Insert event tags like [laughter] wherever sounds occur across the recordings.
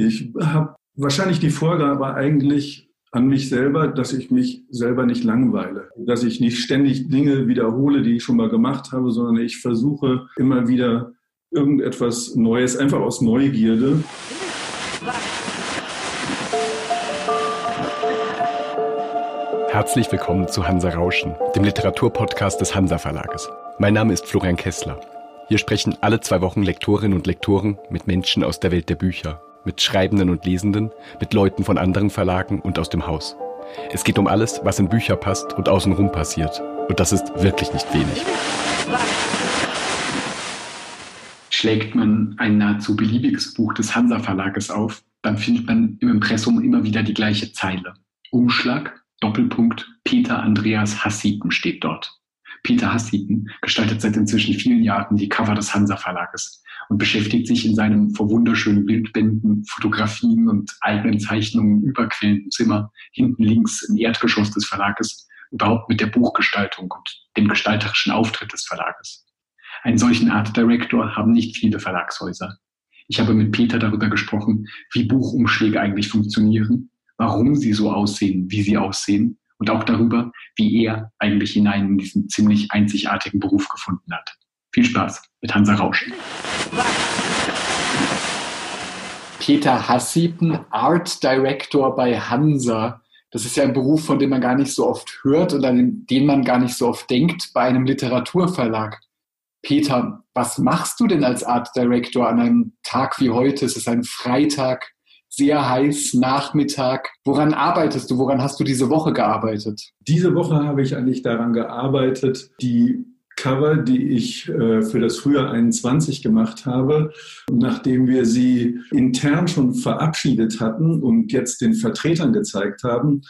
Ich habe wahrscheinlich die Vorgabe eigentlich an mich selber, dass ich mich selber nicht langweile, dass ich nicht ständig Dinge wiederhole, die ich schon mal gemacht habe, sondern ich versuche immer wieder irgendetwas Neues, einfach aus Neugierde. Herzlich willkommen zu Hansa Rauschen, dem Literaturpodcast des Hansa Verlages. Mein Name ist Florian Kessler. Hier sprechen alle zwei Wochen Lektorinnen und Lektoren mit Menschen aus der Welt der Bücher, mit Schreibenden und Lesenden, mit Leuten von anderen Verlagen und aus dem Haus. Es geht um alles, was in Bücher passt und außenrum passiert. Und das ist wirklich nicht wenig. Schlägt man ein nahezu beliebiges Buch des Hansa Verlages auf, dann findet man im Impressum immer wieder die gleiche Zeile. Umschlag, Doppelpunkt, Peter Andreas Hassiten steht dort. Peter Hassiten gestaltet seit inzwischen vielen Jahren die Cover des Hansa Verlages und beschäftigt sich in seinem vor wunderschönen Bildbänden, Fotografien und eigenen Zeichnungen überquellenden Zimmer hinten links im Erdgeschoss des Verlages überhaupt mit der Buchgestaltung und dem gestalterischen Auftritt des Verlages. Einen solchen Art Director haben nicht viele Verlagshäuser. Ich habe mit Peter darüber gesprochen, wie Buchumschläge eigentlich funktionieren, warum sie so aussehen, wie sie aussehen und auch darüber, wie er eigentlich hinein in diesen ziemlich einzigartigen Beruf gefunden hat. Viel Spaß mit Hansa Rausch. Peter Hassiepen, Art Director bei Hansa. Das ist ja ein Beruf, von dem man gar nicht so oft hört und an den man gar nicht so oft denkt bei einem Literaturverlag. Peter, was machst du denn als Art Director an einem Tag wie heute? Es ist ein Freitag sehr heiß Nachmittag. Woran arbeitest du? Woran hast du diese Woche gearbeitet? Diese Woche habe ich eigentlich daran gearbeitet, die Cover, die ich äh, für das Frühjahr 21 gemacht habe, nachdem wir sie intern schon verabschiedet hatten und jetzt den Vertretern gezeigt haben,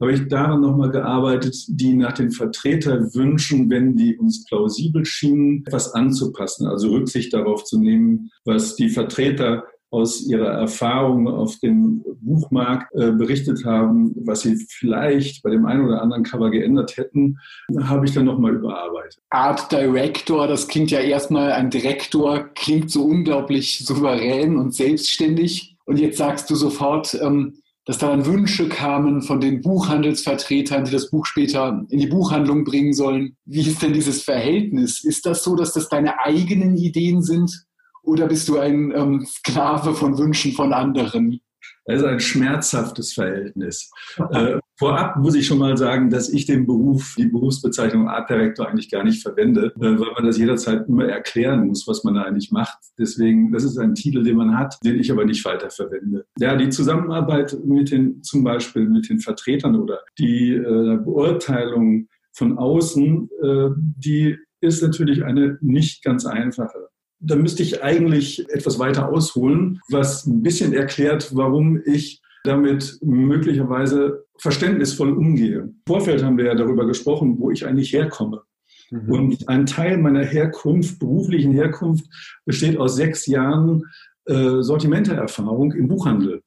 habe ich daran nochmal gearbeitet, die nach den Vertreterwünschen, wenn die uns plausibel schienen, etwas anzupassen, also Rücksicht darauf zu nehmen, was die Vertreter aus ihrer Erfahrung auf dem Buchmarkt äh, berichtet haben, was sie vielleicht bei dem einen oder anderen Cover geändert hätten, habe ich dann nochmal überarbeitet. Art Director, das klingt ja erstmal, ein Direktor klingt so unglaublich souverän und selbstständig. Und jetzt sagst du sofort, ähm, dass da dann Wünsche kamen von den Buchhandelsvertretern, die das Buch später in die Buchhandlung bringen sollen. Wie ist denn dieses Verhältnis? Ist das so, dass das deine eigenen Ideen sind? Oder bist du ein ähm, Sklave von Wünschen von anderen? Das ist ein schmerzhaftes Verhältnis. Äh, vorab muss ich schon mal sagen, dass ich den Beruf, die Berufsbezeichnung Art Director eigentlich gar nicht verwende, äh, weil man das jederzeit immer erklären muss, was man da eigentlich macht. Deswegen, das ist ein Titel, den man hat, den ich aber nicht weiter verwende. Ja, die Zusammenarbeit mit den, zum Beispiel mit den Vertretern oder die äh, Beurteilung von außen, äh, die ist natürlich eine nicht ganz einfache da müsste ich eigentlich etwas weiter ausholen, was ein bisschen erklärt, warum ich damit möglicherweise verständnisvoll umgehe. Im Vorfeld haben wir ja darüber gesprochen, wo ich eigentlich herkomme. Mhm. Und ein Teil meiner Herkunft, beruflichen Herkunft, besteht aus sechs Jahren äh, Sortimenteerfahrung im Buchhandel.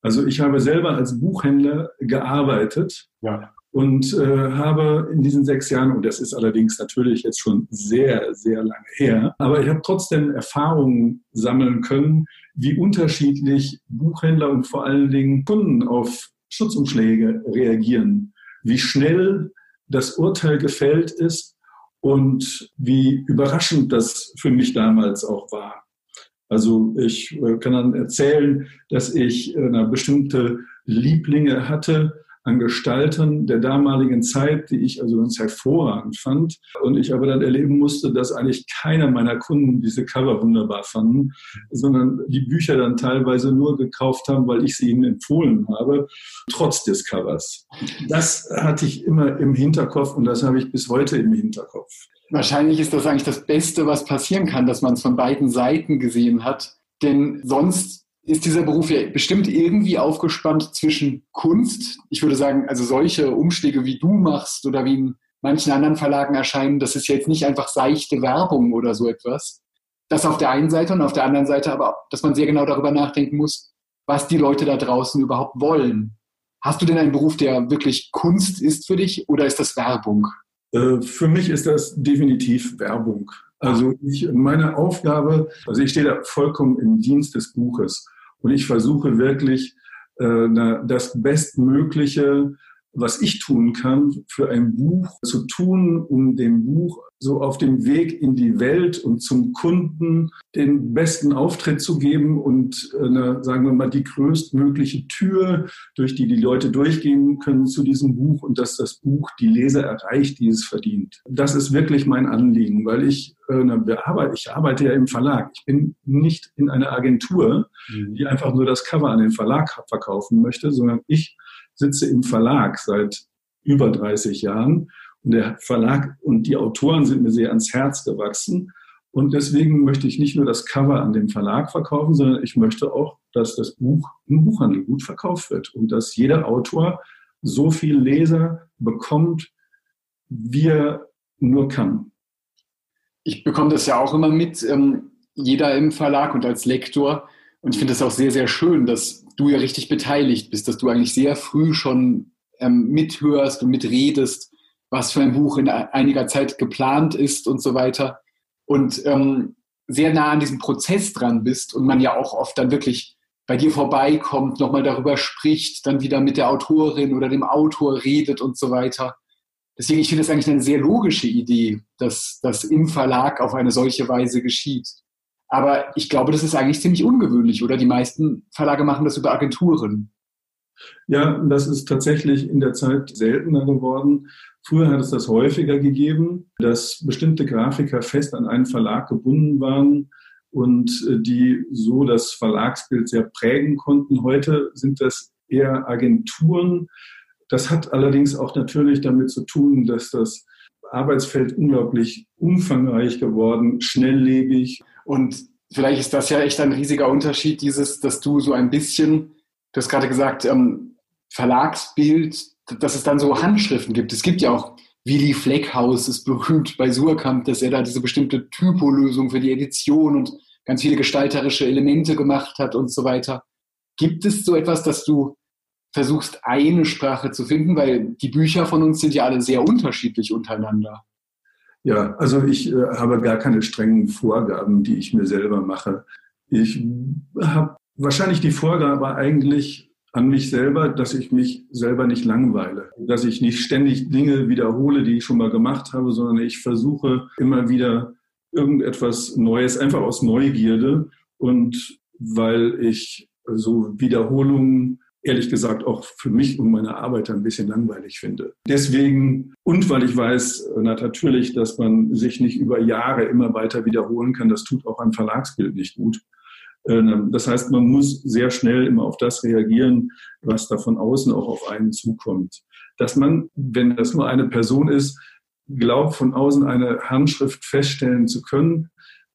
Also ich habe selber als Buchhändler gearbeitet ja und äh, habe in diesen sechs Jahren, und das ist allerdings natürlich jetzt schon sehr, sehr lange her, aber ich habe trotzdem Erfahrungen sammeln können, wie unterschiedlich Buchhändler und vor allen Dingen Kunden auf Schutzumschläge reagieren, wie schnell das Urteil gefällt ist und wie überraschend das für mich damals auch war. Also ich äh, kann dann erzählen, dass ich äh, eine bestimmte Lieblinge hatte, an Gestalten der damaligen Zeit, die ich also ganz hervorragend fand. Und ich aber dann erleben musste, dass eigentlich keiner meiner Kunden diese Cover wunderbar fanden, sondern die Bücher dann teilweise nur gekauft haben, weil ich sie ihnen empfohlen habe, trotz des Covers. Das hatte ich immer im Hinterkopf und das habe ich bis heute im Hinterkopf. Wahrscheinlich ist das eigentlich das Beste, was passieren kann, dass man es von beiden Seiten gesehen hat. Denn sonst ist dieser Beruf ja bestimmt irgendwie aufgespannt zwischen Kunst. Ich würde sagen, also solche Umschläge, wie du machst oder wie in manchen anderen Verlagen erscheinen, das ist jetzt nicht einfach seichte Werbung oder so etwas. Das auf der einen Seite und auf der anderen Seite aber, dass man sehr genau darüber nachdenken muss, was die Leute da draußen überhaupt wollen. Hast du denn einen Beruf, der wirklich Kunst ist für dich oder ist das Werbung? Äh, für mich ist das definitiv Werbung. Also ich, meine Aufgabe, also ich stehe da vollkommen im Dienst des Buches. Und ich versuche wirklich, äh, das Bestmögliche was ich tun kann, für ein Buch zu tun, um dem Buch so auf dem Weg in die Welt und zum Kunden den besten Auftritt zu geben und eine, sagen wir mal, die größtmögliche Tür, durch die die Leute durchgehen können zu diesem Buch und dass das Buch die Leser erreicht, die es verdient. Das ist wirklich mein Anliegen, weil ich, äh, ich arbeite ja im Verlag. Ich bin nicht in einer Agentur, mhm. die einfach nur das Cover an den Verlag verkaufen möchte, sondern ich sitze im Verlag seit über 30 Jahren und der Verlag und die Autoren sind mir sehr ans Herz gewachsen. Und deswegen möchte ich nicht nur das Cover an den Verlag verkaufen, sondern ich möchte auch, dass das Buch im Buchhandel gut verkauft wird und dass jeder Autor so viel Leser bekommt, wie er nur kann. Ich bekomme das ja auch immer mit, ähm, jeder im Verlag und als Lektor. Und ich finde es auch sehr, sehr schön, dass du ja richtig beteiligt bist, dass du eigentlich sehr früh schon ähm, mithörst und mitredest, was für ein Buch in einiger Zeit geplant ist und so weiter. Und ähm, sehr nah an diesem Prozess dran bist und man ja auch oft dann wirklich bei dir vorbeikommt, nochmal darüber spricht, dann wieder mit der Autorin oder dem Autor redet und so weiter. Deswegen, ich finde das eigentlich eine sehr logische Idee, dass das im Verlag auf eine solche Weise geschieht. Aber ich glaube, das ist eigentlich ziemlich ungewöhnlich, oder? Die meisten Verlage machen das über Agenturen. Ja, das ist tatsächlich in der Zeit seltener geworden. Früher hat es das häufiger gegeben, dass bestimmte Grafiker fest an einen Verlag gebunden waren und äh, die so das Verlagsbild sehr prägen konnten. Heute sind das eher Agenturen. Das hat allerdings auch natürlich damit zu tun, dass das Arbeitsfeld unglaublich umfangreich geworden, schnelllebig. Und vielleicht ist das ja echt ein riesiger Unterschied, dieses, dass du so ein bisschen, du hast gerade gesagt, ähm, Verlagsbild, dass es dann so Handschriften gibt. Es gibt ja auch Willy Fleckhaus ist berühmt bei Surkamp, dass er da diese bestimmte Typolösung für die Edition und ganz viele gestalterische Elemente gemacht hat und so weiter. Gibt es so etwas, dass du versuchst, eine Sprache zu finden? Weil die Bücher von uns sind ja alle sehr unterschiedlich untereinander. Ja, also ich äh, habe gar keine strengen Vorgaben, die ich mir selber mache. Ich habe wahrscheinlich die Vorgabe eigentlich an mich selber, dass ich mich selber nicht langweile, dass ich nicht ständig Dinge wiederhole, die ich schon mal gemacht habe, sondern ich versuche immer wieder irgendetwas Neues, einfach aus Neugierde und weil ich so Wiederholungen ehrlich gesagt auch für mich und meine Arbeit ein bisschen langweilig finde. Deswegen und weil ich weiß na, natürlich, dass man sich nicht über Jahre immer weiter wiederholen kann, das tut auch ein Verlagsbild nicht gut. Ähm, das heißt, man muss sehr schnell immer auf das reagieren, was da von außen auch auf einen zukommt. Dass man, wenn das nur eine Person ist, glaubt, von außen eine Handschrift feststellen zu können,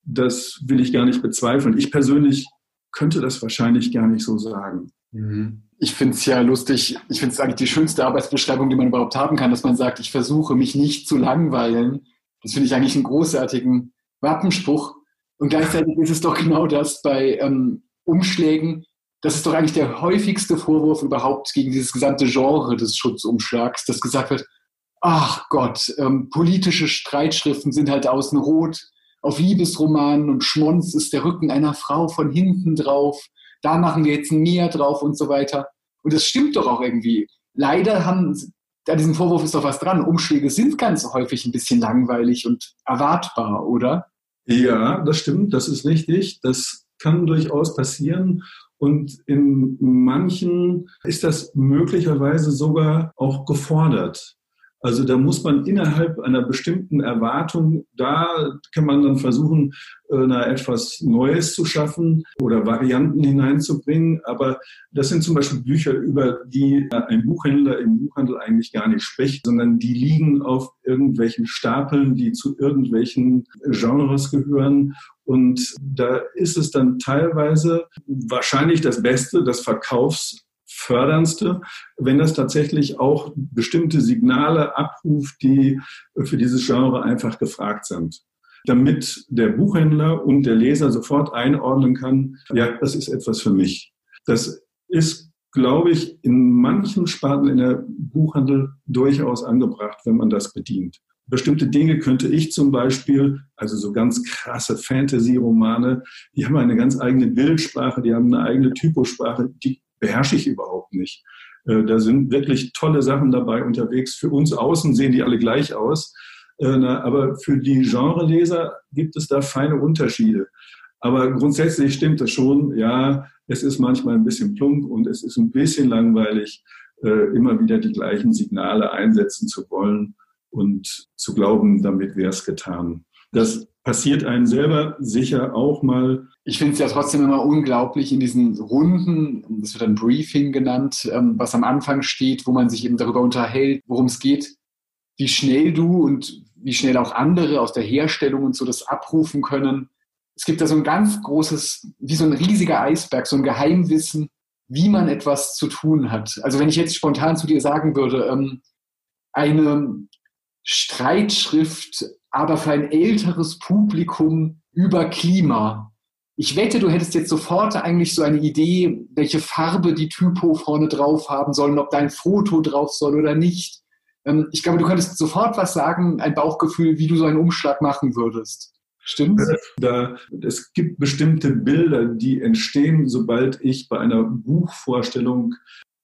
das will ich gar nicht bezweifeln. Ich persönlich könnte das wahrscheinlich gar nicht so sagen. Mhm ich finde es ja lustig, ich finde es eigentlich die schönste Arbeitsbeschreibung, die man überhaupt haben kann, dass man sagt, ich versuche mich nicht zu langweilen. Das finde ich eigentlich einen großartigen Wappenspruch. Und gleichzeitig ist es doch genau das bei ähm, Umschlägen. Das ist doch eigentlich der häufigste Vorwurf überhaupt gegen dieses gesamte Genre des Schutzumschlags, dass gesagt wird, ach Gott, ähm, politische Streitschriften sind halt außen rot, auf Liebesromanen und Schmonz ist der Rücken einer Frau von hinten drauf da machen wir jetzt Meer drauf und so weiter. Und das stimmt doch auch irgendwie. Leider haben, da diesem Vorwurf ist doch was dran. Umschläge sind ganz häufig ein bisschen langweilig und erwartbar, oder? Ja, das stimmt, das ist richtig. Das kann durchaus passieren. Und in manchen ist das möglicherweise sogar auch gefordert. Also da muss man innerhalb einer bestimmten Erwartung, da kann man dann versuchen, äh, etwas Neues zu schaffen oder Varianten hineinzubringen. Aber das sind zum Beispiel Bücher, über die ein Buchhändler im Buchhandel eigentlich gar nicht spricht, sondern die liegen auf irgendwelchen Stapeln, die zu irgendwelchen Genres gehören. Und da ist es dann teilweise wahrscheinlich das Beste, das Verkaufs förderndste, wenn das tatsächlich auch bestimmte Signale abruft, die für dieses Genre einfach gefragt sind. Damit der Buchhändler und der Leser sofort einordnen kann, ja, das ist etwas für mich. Das ist, glaube ich, in manchen Sparten in der Buchhandel durchaus angebracht, wenn man das bedient. bestimmte Dinge könnte ich zum Beispiel, also so ganz krasse Fantasy-Romane, die haben eine ganz eigene Bildsprache, die haben eine eigene Typosprache, die beherrsche ich überhaupt nicht. Äh, da sind wirklich tolle Sachen dabei unterwegs. Für uns außen sehen die alle gleich aus. Äh, aber für die Genreleser gibt es da feine Unterschiede. Aber grundsätzlich stimmt das schon. Ja, es ist manchmal ein bisschen plump und es ist ein bisschen langweilig, äh, immer wieder die gleichen Signale einsetzen zu wollen und zu glauben, damit wäre es getan. Das passiert einem selber sicher auch mal. Ich finde es ja trotzdem immer unglaublich in diesen Runden, das wird ein Briefing genannt, ähm, was am Anfang steht, wo man sich eben darüber unterhält, worum es geht, wie schnell du und wie schnell auch andere aus der Herstellung und so das abrufen können. Es gibt da so ein ganz großes, wie so ein riesiger Eisberg, so ein Geheimwissen, wie man etwas zu tun hat. Also wenn ich jetzt spontan zu dir sagen würde, ähm, eine Streitschrift, aber für ein älteres Publikum über Klima. Ich wette, du hättest jetzt sofort eigentlich so eine Idee, welche Farbe die Typo vorne drauf haben sollen, ob dein Foto drauf soll oder nicht. Ähm, ich glaube, du könntest sofort was sagen, ein Bauchgefühl, wie du so einen Umschlag machen würdest. Stimmt? Da, es gibt bestimmte Bilder, die entstehen, sobald ich bei einer Buchvorstellung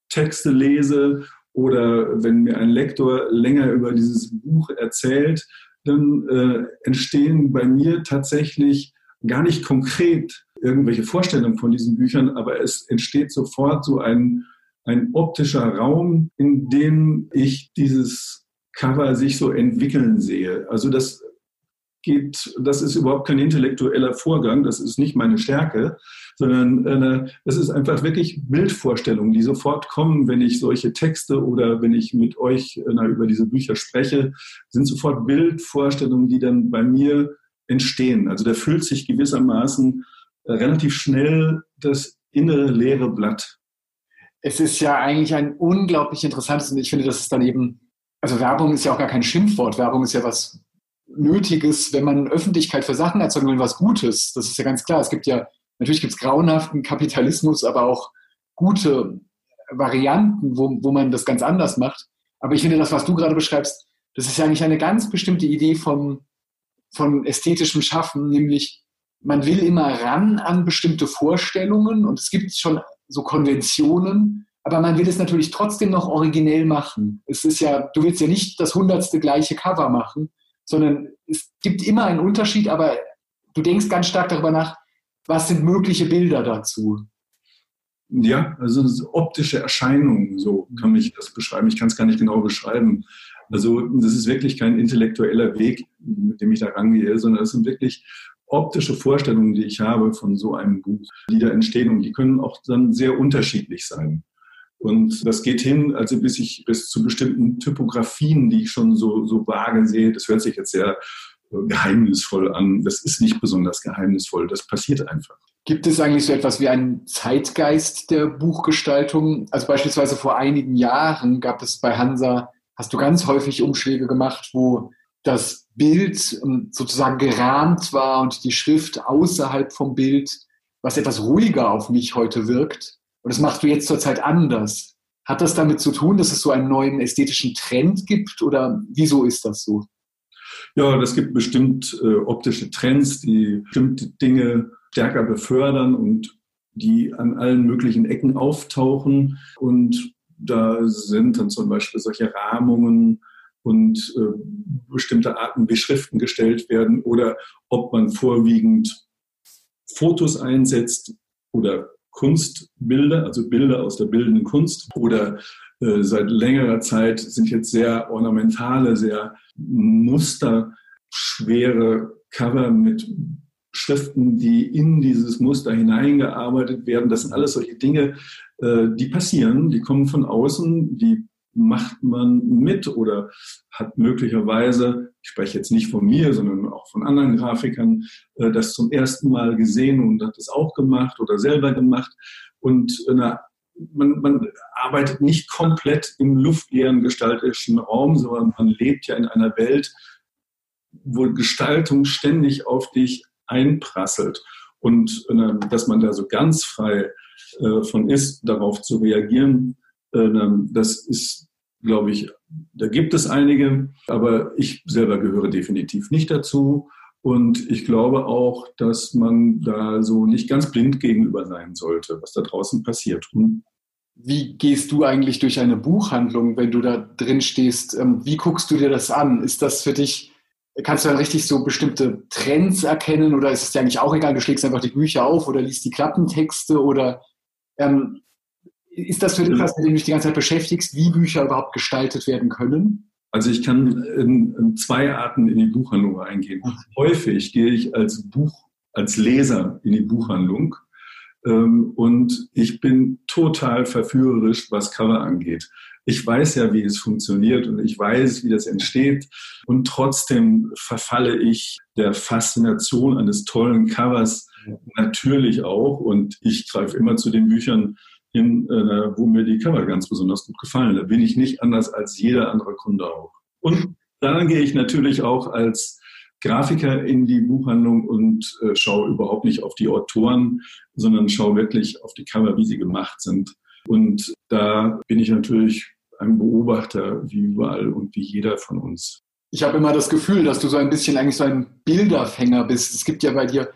Texte lese oder wenn mir ein Lektor länger über dieses Buch erzählt, dann äh, entstehen bei mir tatsächlich gar nicht konkret irgendwelche Vorstellungen von diesen Büchern, aber es entsteht sofort so ein, ein optischer Raum, in dem ich dieses Cover sich so entwickeln sehe. Also das geht, das ist überhaupt kein intellektueller Vorgang, das ist nicht meine Stärke, sondern äh, es ist einfach wirklich Bildvorstellungen, die sofort kommen, wenn ich solche Texte oder wenn ich mit euch äh, über diese Bücher spreche, sind sofort Bildvorstellungen, die dann bei mir entstehen. Also da fühlt sich gewissermaßen äh, relativ schnell das innere leere Blatt. Es ist ja eigentlich ein unglaublich interessantes und ich finde, das ist dann eben, also Werbung ist ja auch gar kein Schimpfwort. Werbung ist ja was Nötiges, wenn man Öffentlichkeit für Sachen erzeugen will, was Gutes. Das ist ja ganz klar. Es gibt ja, natürlich gibt es grauenhaften Kapitalismus, aber auch gute Varianten, wo, wo man das ganz anders macht. Aber ich finde, das, was du gerade beschreibst, das ist ja eigentlich eine ganz bestimmte Idee von, von ästhetischem Schaffen, nämlich man will immer ran an bestimmte Vorstellungen und es gibt schon so Konventionen, aber man will es natürlich trotzdem noch originell machen. Es ist ja, du willst ja nicht das hundertste gleiche Cover machen, sondern es gibt immer einen Unterschied, aber du denkst ganz stark darüber nach, was sind mögliche Bilder dazu? Ja, also optische Erscheinungen, so kann ich das beschreiben. Ich kann es gar nicht genau beschreiben. Also das ist wirklich kein intellektueller Weg, mit dem ich da rangehe, sondern es sind wirklich optische Vorstellungen, die ich habe von so einem Buch, die da entstehen und die können auch dann sehr unterschiedlich sein. Und das geht hin, also bis ich bis zu bestimmten Typografien, die ich schon so, so vage sehe. Das hört sich jetzt sehr äh, geheimnisvoll an. Das ist nicht besonders geheimnisvoll. Das passiert einfach. Gibt es eigentlich so etwas wie einen Zeitgeist der Buchgestaltung? Also beispielsweise vor einigen Jahren gab es bei Hansa, hast du ganz häufig Umschläge gemacht, wo das Bild ähm, sozusagen gerahmt war und die Schrift außerhalb vom Bild, was etwas ruhiger auf mich heute wirkt. Und das machst du jetzt zurzeit anders. Hat das damit zu tun, dass es so einen neuen ästhetischen Trend gibt oder wieso ist das so? Ja, das gibt bestimmt äh, optische Trends, die bestimmte Dinge stärker befördern und die an allen möglichen Ecken auftauchen. Und da sind dann zum Beispiel solche Rahmungen und äh, bestimmte Arten wie Schriften gestellt werden oder ob man vorwiegend Fotos einsetzt oder Kunstbilder, also Bilder aus der bildenden Kunst oder äh, seit längerer Zeit sind jetzt sehr ornamentale, sehr musterschwere Cover mit Schriften, die in dieses Muster hineingearbeitet werden. Das sind alles solche Dinge, äh, die passieren, die kommen von außen, die macht man mit oder hat möglicherweise, ich spreche jetzt nicht von mir, sondern auch von anderen Grafikern, äh, das zum ersten Mal gesehen und hat es auch gemacht oder selber gemacht. Und äh, na, man, man arbeitet nicht komplett im luftleeren gestalterischen Raum, sondern man lebt ja in einer Welt, wo Gestaltung ständig auf dich einprasselt. Und äh, dass man da so ganz frei von ist, darauf zu reagieren, das ist glaube ich, da gibt es einige, aber ich selber gehöre definitiv nicht dazu. Und ich glaube auch, dass man da so nicht ganz blind gegenüber sein sollte, was da draußen passiert. Und wie gehst du eigentlich durch eine Buchhandlung, wenn du da drin stehst? Ähm, wie guckst du dir das an? Ist das für dich, kannst du dann richtig so bestimmte Trends erkennen oder ist es dir eigentlich auch egal, du schlägst einfach die Bücher auf oder liest die Klappentexte oder ähm, ist das für dich was, mit dem du dich die ganze Zeit beschäftigst, wie Bücher überhaupt gestaltet werden können? Also ich kann in, in zwei Arten in die Buchhandlung eingehen. Mhm. Häufig gehe ich als Buch, als Leser in die Buchhandlung ähm, und ich bin total verführerisch, was Cover angeht. Ich weiß ja, wie es funktioniert und ich weiß, wie das entsteht. Und trotzdem verfalle ich der Faszination eines tollen Covers natürlich auch. Und ich greife immer zu den Büchern hin, äh, wo mir die Cover ganz besonders gut gefallen. Da bin ich nicht anders als jeder andere Kunde auch. Und dann gehe ich natürlich auch als Grafiker in die Buchhandlung und äh, schaue überhaupt nicht auf die Autoren, sondern schaue wirklich auf die Cover, wie sie gemacht sind. Und da bin ich natürlich ein Beobachter wie überall und wie jeder von uns. Ich habe immer das Gefühl, dass du so ein bisschen eigentlich so ein Bilderfänger bist. Es gibt ja bei dir,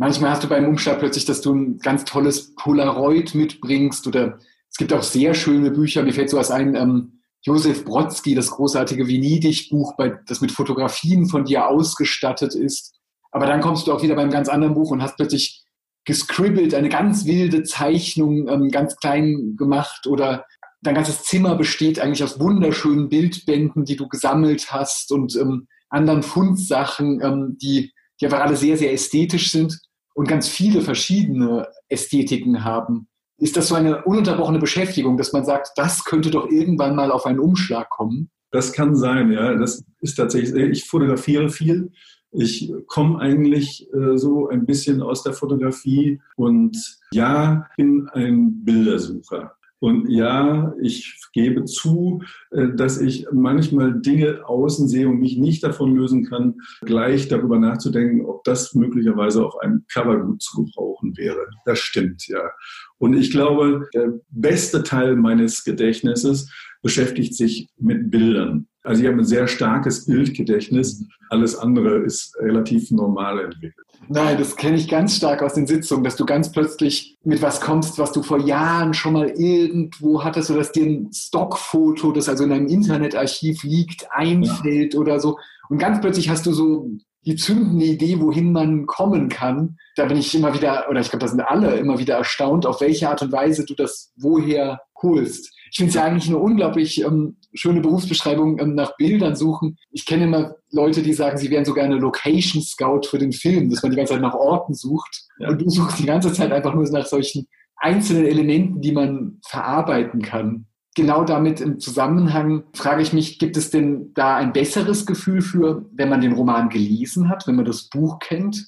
manchmal hast du beim Umschlag plötzlich, dass du ein ganz tolles Polaroid mitbringst oder es gibt auch sehr schöne Bücher. Mir fällt sowas ein, ähm, Josef Brodsky, das großartige Venedig-Buch, das mit Fotografien von dir ausgestattet ist. Aber dann kommst du auch wieder beim ganz anderen Buch und hast plötzlich gescribbelt, eine ganz wilde Zeichnung, ähm, ganz klein gemacht oder dein ganzes Zimmer besteht eigentlich aus wunderschönen Bildbänden, die du gesammelt hast und ähm, anderen Fundsachen, ähm, die, die einfach alle sehr, sehr ästhetisch sind und ganz viele verschiedene Ästhetiken haben ist das so eine ununterbrochene Beschäftigung, dass man sagt, das könnte doch irgendwann mal auf einen Umschlag kommen? Das kann sein, ja. Das ist tatsächlich, ich fotografiere viel. Ich komme eigentlich äh, so ein bisschen aus der Fotografie und ja, bin ein Bildersucher. Und ja, ich gebe zu, äh, dass ich manchmal Dinge außen sehe und mich nicht davon lösen kann, gleich darüber nachzudenken, ob das möglicherweise auf einem Cover gut zu gebrauchen wäre. Das stimmt, ja. Und ich glaube, der beste Teil meines Gedächtnisses beschäftigt sich mit Bildern. Also ich habe ein sehr starkes Bildgedächtnis. Alles andere ist relativ normal entwickelt. Nein, das kenne ich ganz stark aus den Sitzungen, dass du ganz plötzlich mit was kommst, was du vor Jahren schon mal irgendwo hattest, oder dass dir ein Stockfoto, das also in einem Internetarchiv liegt, einfällt ja. oder so. Und ganz plötzlich hast du so die zündende Idee, wohin man kommen kann. Da bin ich immer wieder, oder ich glaube, da sind alle immer wieder erstaunt, auf welche Art und Weise du das woher holst. Ich finde es ja eigentlich eine unglaublich ähm, schöne Berufsbeschreibung ähm, nach Bildern suchen. Ich kenne immer Leute, die sagen, sie wären sogar eine Location Scout für den Film, dass man die ganze Zeit nach Orten sucht. Ja. Und du suchst die ganze Zeit einfach nur nach solchen einzelnen Elementen, die man verarbeiten kann. Genau damit im Zusammenhang frage ich mich, gibt es denn da ein besseres Gefühl für, wenn man den Roman gelesen hat, wenn man das Buch kennt?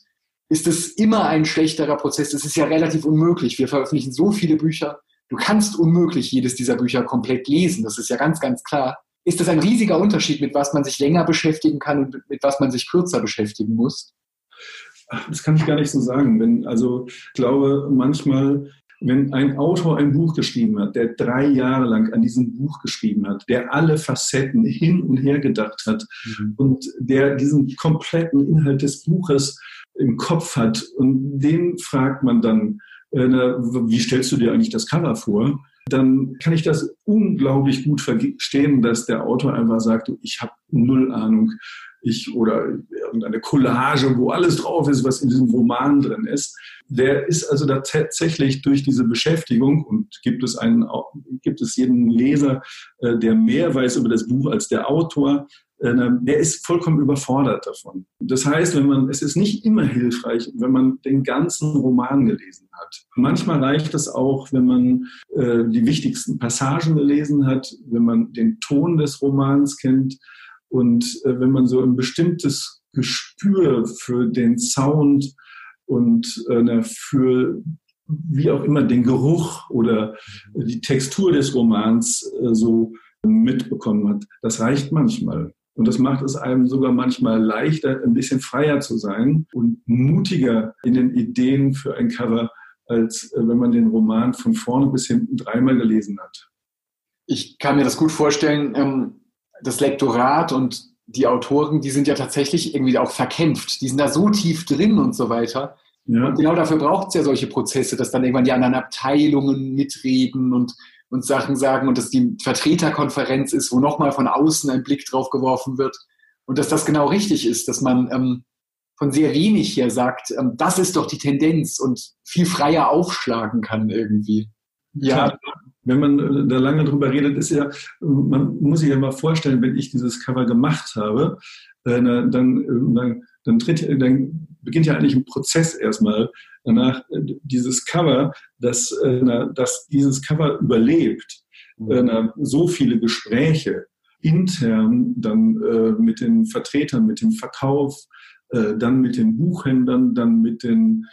Ist es immer ein schlechterer Prozess? Es ist ja relativ unmöglich. Wir veröffentlichen so viele Bücher Du kannst unmöglich jedes dieser Bücher komplett lesen, das ist ja ganz, ganz klar. Ist das ein riesiger Unterschied, mit was man sich länger beschäftigen kann und mit was man sich kürzer beschäftigen muss? Das kann ich gar nicht so sagen. Wenn, also ich glaube, manchmal, wenn ein Autor ein Buch geschrieben hat, der drei Jahre lang an diesem Buch geschrieben hat, der alle Facetten hin und her gedacht hat mhm. und der diesen kompletten Inhalt des Buches im Kopf hat und den fragt man dann, wie stellst du dir eigentlich das Cover vor? Dann kann ich das unglaublich gut verstehen, dass der Autor einfach sagt, ich habe null Ahnung, ich oder irgendeine Collage, wo alles drauf ist, was in diesem Roman drin ist. Der ist also da tatsächlich durch diese Beschäftigung und gibt es einen, gibt es jeden Leser, äh, der mehr weiß über das Buch als der Autor, äh, der ist vollkommen überfordert davon. Das heißt, wenn man, es ist nicht immer hilfreich, wenn man den ganzen Roman gelesen hat. Manchmal reicht es auch, wenn man äh, die wichtigsten Passagen gelesen hat, wenn man den Ton des Romans kennt und äh, wenn man so ein bestimmtes Gespür für den Sound und äh, für wie auch immer den Geruch oder die Textur des Romans äh, so mitbekommen hat. Das reicht manchmal. Und das macht es einem sogar manchmal leichter, ein bisschen freier zu sein und mutiger in den Ideen für ein Cover, als äh, wenn man den Roman von vorne bis hinten dreimal gelesen hat. Ich kann mir das gut vorstellen. Ähm, das Lektorat und die Autoren, die sind ja tatsächlich irgendwie auch verkämpft. Die sind da so tief drin und so weiter. Ja. Und genau dafür braucht es ja solche Prozesse, dass dann irgendwann die anderen Abteilungen mitreden und, und Sachen sagen und dass die Vertreterkonferenz ist, wo nochmal von außen ein Blick drauf geworfen wird. Und dass das genau richtig ist, dass man ähm, von sehr wenig hier sagt, ähm, das ist doch die Tendenz und viel freier aufschlagen kann irgendwie. Ja. Wenn man äh, da lange drüber redet, ist ja, man muss sich ja mal vorstellen, wenn ich dieses Cover gemacht habe, äh, dann, dann, dann, tritt, dann beginnt ja eigentlich ein Prozess erstmal danach, äh, dieses Cover, dass, dass dieses Cover überlebt, mhm. so viele Gespräche intern dann mit den Vertretern, mit dem Verkauf, dann mit den Buchhändlern, dann mit den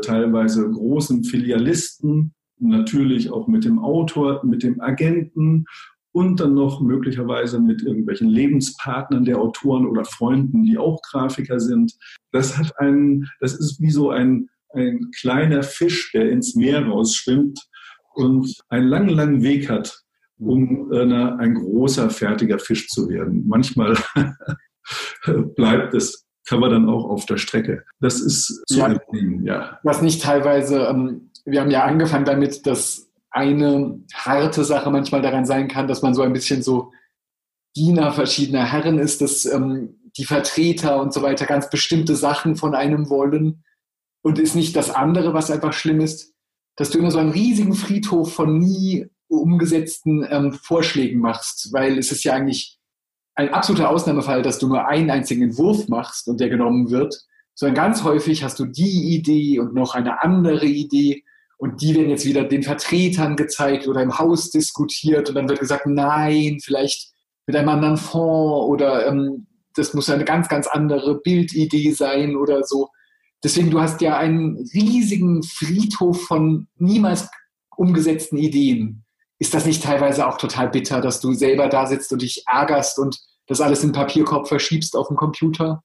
teilweise großen Filialisten, natürlich auch mit dem Autor, mit dem Agenten und dann noch möglicherweise mit irgendwelchen Lebenspartnern der Autoren oder Freunden, die auch Grafiker sind. Das hat einen, das ist wie so ein, ein kleiner Fisch, der ins Meer rausschwimmt und einen langen, langen Weg hat, um äh, ein großer, fertiger Fisch zu werden. Manchmal [laughs] bleibt das kann man dann auch auf der Strecke. Das ist zu ja, ja. Was nicht teilweise ähm, wir haben ja angefangen damit, dass eine harte Sache manchmal daran sein kann, dass man so ein bisschen so Diener verschiedener Herren ist, dass ähm, die Vertreter und so weiter ganz bestimmte Sachen von einem wollen und ist nicht das andere, was einfach schlimm ist, dass du immer so einen riesigen Friedhof von nie umgesetzten ähm, Vorschlägen machst, weil es ist ja eigentlich ein absoluter Ausnahmefall, dass du nur einen einzigen Entwurf machst und der genommen wird, sondern ganz häufig hast du die Idee und noch eine andere Idee und die werden jetzt wieder den Vertretern gezeigt oder im Haus diskutiert und dann wird gesagt, nein, vielleicht mit einem anderen Fonds oder ähm, das muss eine ganz, ganz andere Bildidee sein oder so. Deswegen, du hast ja einen riesigen Friedhof von niemals umgesetzten Ideen. Ist das nicht teilweise auch total bitter, dass du selber da sitzt und dich ärgerst und das alles in Papierkorb verschiebst auf dem Computer?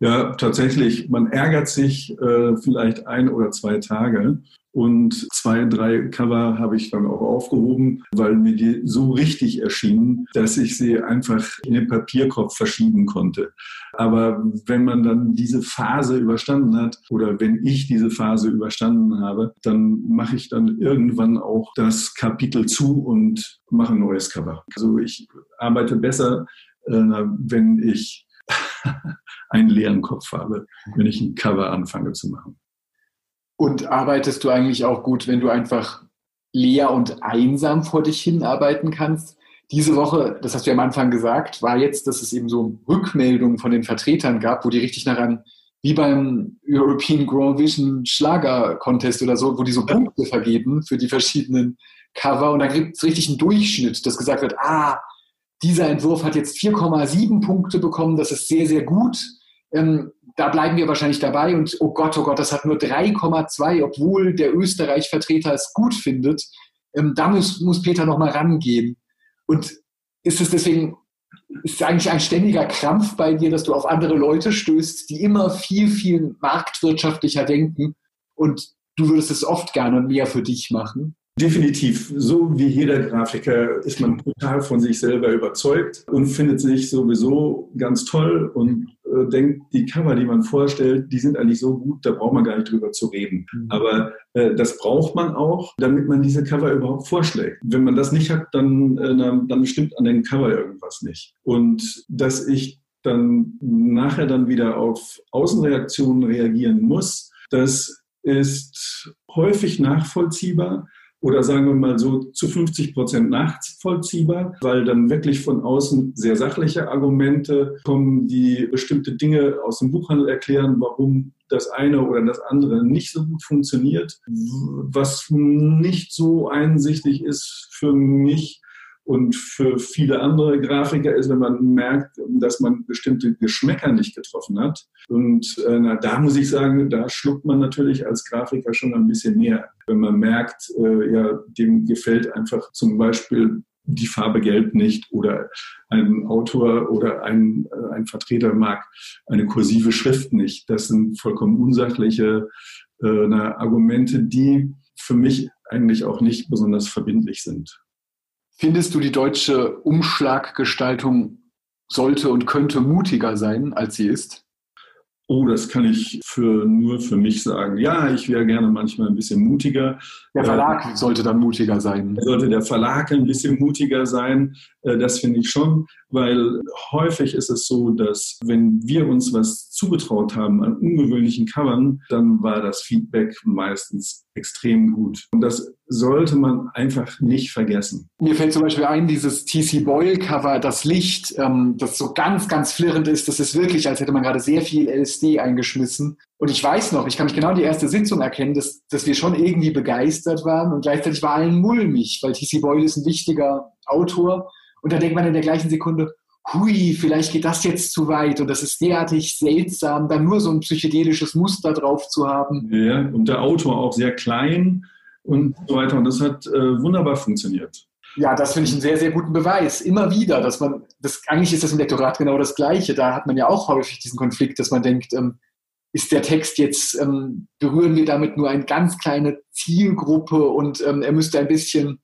Ja, tatsächlich. Man ärgert sich äh, vielleicht ein oder zwei Tage. Und zwei, drei Cover habe ich dann auch aufgehoben, weil mir die so richtig erschienen, dass ich sie einfach in den Papierkorb verschieben konnte. Aber wenn man dann diese Phase überstanden hat oder wenn ich diese Phase überstanden habe, dann mache ich dann irgendwann auch das Kapitel zu und mache ein neues Cover. Also ich arbeite besser, äh, wenn ich [laughs] einen leeren Kopf habe, wenn ich ein Cover anfange zu machen. Und arbeitest du eigentlich auch gut, wenn du einfach leer und einsam vor dich hin arbeiten kannst? Diese Woche, das hast du ja am Anfang gesagt, war jetzt, dass es eben so Rückmeldungen von den Vertretern gab, wo die richtig einem, wie beim European Grow Vision Schlager Contest oder so, wo die so Punkte vergeben für die verschiedenen Cover und da gibt es richtig einen Durchschnitt, dass gesagt wird, ah, dieser Entwurf hat jetzt 4,7 Punkte bekommen, das ist sehr, sehr gut. Ähm, da bleiben wir wahrscheinlich dabei und oh Gott, oh Gott, das hat nur 3,2, obwohl der Österreich-Vertreter es gut findet. Ähm, da muss, muss Peter nochmal rangehen. Und ist es deswegen, ist es eigentlich ein ständiger Krampf bei dir, dass du auf andere Leute stößt, die immer viel, viel marktwirtschaftlicher denken und du würdest es oft gerne mehr für dich machen? Definitiv. So wie jeder Grafiker ist man total von sich selber überzeugt und findet sich sowieso ganz toll und äh, denkt, die Cover, die man vorstellt, die sind eigentlich so gut, da braucht man gar nicht drüber zu reden. Mhm. Aber äh, das braucht man auch, damit man diese Cover überhaupt vorschlägt. Wenn man das nicht hat, dann, äh, dann stimmt an den Cover irgendwas nicht. Und dass ich dann nachher dann wieder auf Außenreaktionen reagieren muss, das ist häufig nachvollziehbar oder sagen wir mal so zu 50 Prozent nachvollziehbar, weil dann wirklich von außen sehr sachliche Argumente kommen, die bestimmte Dinge aus dem Buchhandel erklären, warum das eine oder das andere nicht so gut funktioniert. Was nicht so einsichtig ist für mich, und für viele andere Grafiker ist, wenn man merkt, dass man bestimmte Geschmäcker nicht getroffen hat. Und äh, na, da muss ich sagen, da schluckt man natürlich als Grafiker schon ein bisschen mehr. Wenn man merkt, äh, ja, dem gefällt einfach zum Beispiel die Farbe Gelb nicht oder ein Autor oder ein, äh, ein Vertreter mag eine kursive Schrift nicht. Das sind vollkommen unsachliche äh, Argumente, die für mich eigentlich auch nicht besonders verbindlich sind. Findest du, die deutsche Umschlaggestaltung sollte und könnte mutiger sein, als sie ist? Oh, das kann ich für, nur für mich sagen. Ja, ich wäre gerne manchmal ein bisschen mutiger. Der Verlag äh, sollte dann mutiger sein. Sollte der Verlag ein bisschen mutiger sein. Äh, das finde ich schon, weil häufig ist es so, dass wenn wir uns was zugetraut haben an ungewöhnlichen Covern, dann war das Feedback meistens extrem gut. Und das sollte man einfach nicht vergessen. Mir fällt zum Beispiel ein, dieses TC Boyle Cover, das Licht, ähm, das so ganz, ganz flirrend ist. Das ist wirklich, als hätte man gerade sehr viel LSD eingeschmissen. Und ich weiß noch, ich kann mich genau die erste Sitzung erkennen, dass, dass wir schon irgendwie begeistert waren und gleichzeitig war allen mulmig, weil TC Boyle ist ein wichtiger Autor. Und da denkt man in der gleichen Sekunde, hui, vielleicht geht das jetzt zu weit und das ist derartig seltsam, da nur so ein psychedelisches Muster drauf zu haben. Ja, und der Autor auch sehr klein und so weiter. Und das hat äh, wunderbar funktioniert. Ja, das finde ich einen sehr, sehr guten Beweis. Immer wieder, dass man, das, eigentlich ist das im Lektorat genau das Gleiche. Da hat man ja auch häufig diesen Konflikt, dass man denkt, ähm, ist der Text jetzt, ähm, berühren wir damit nur eine ganz kleine Zielgruppe und ähm, er müsste ein bisschen